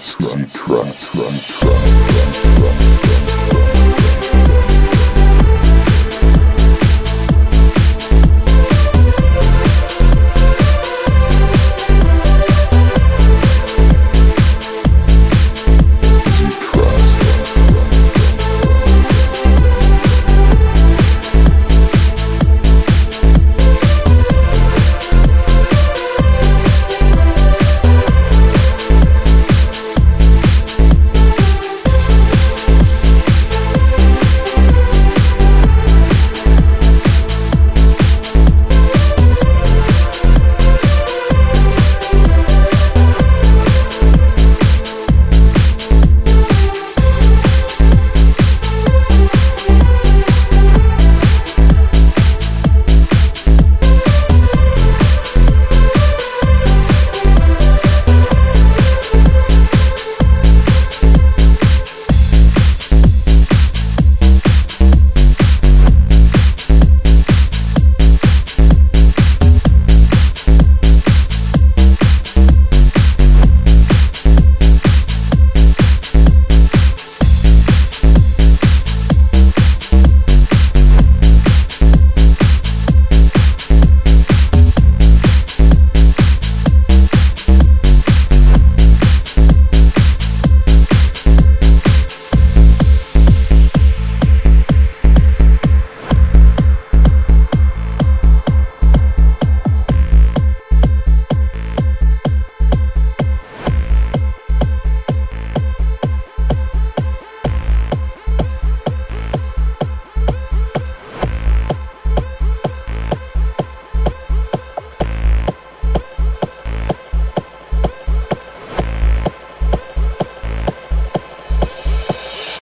Easy trust,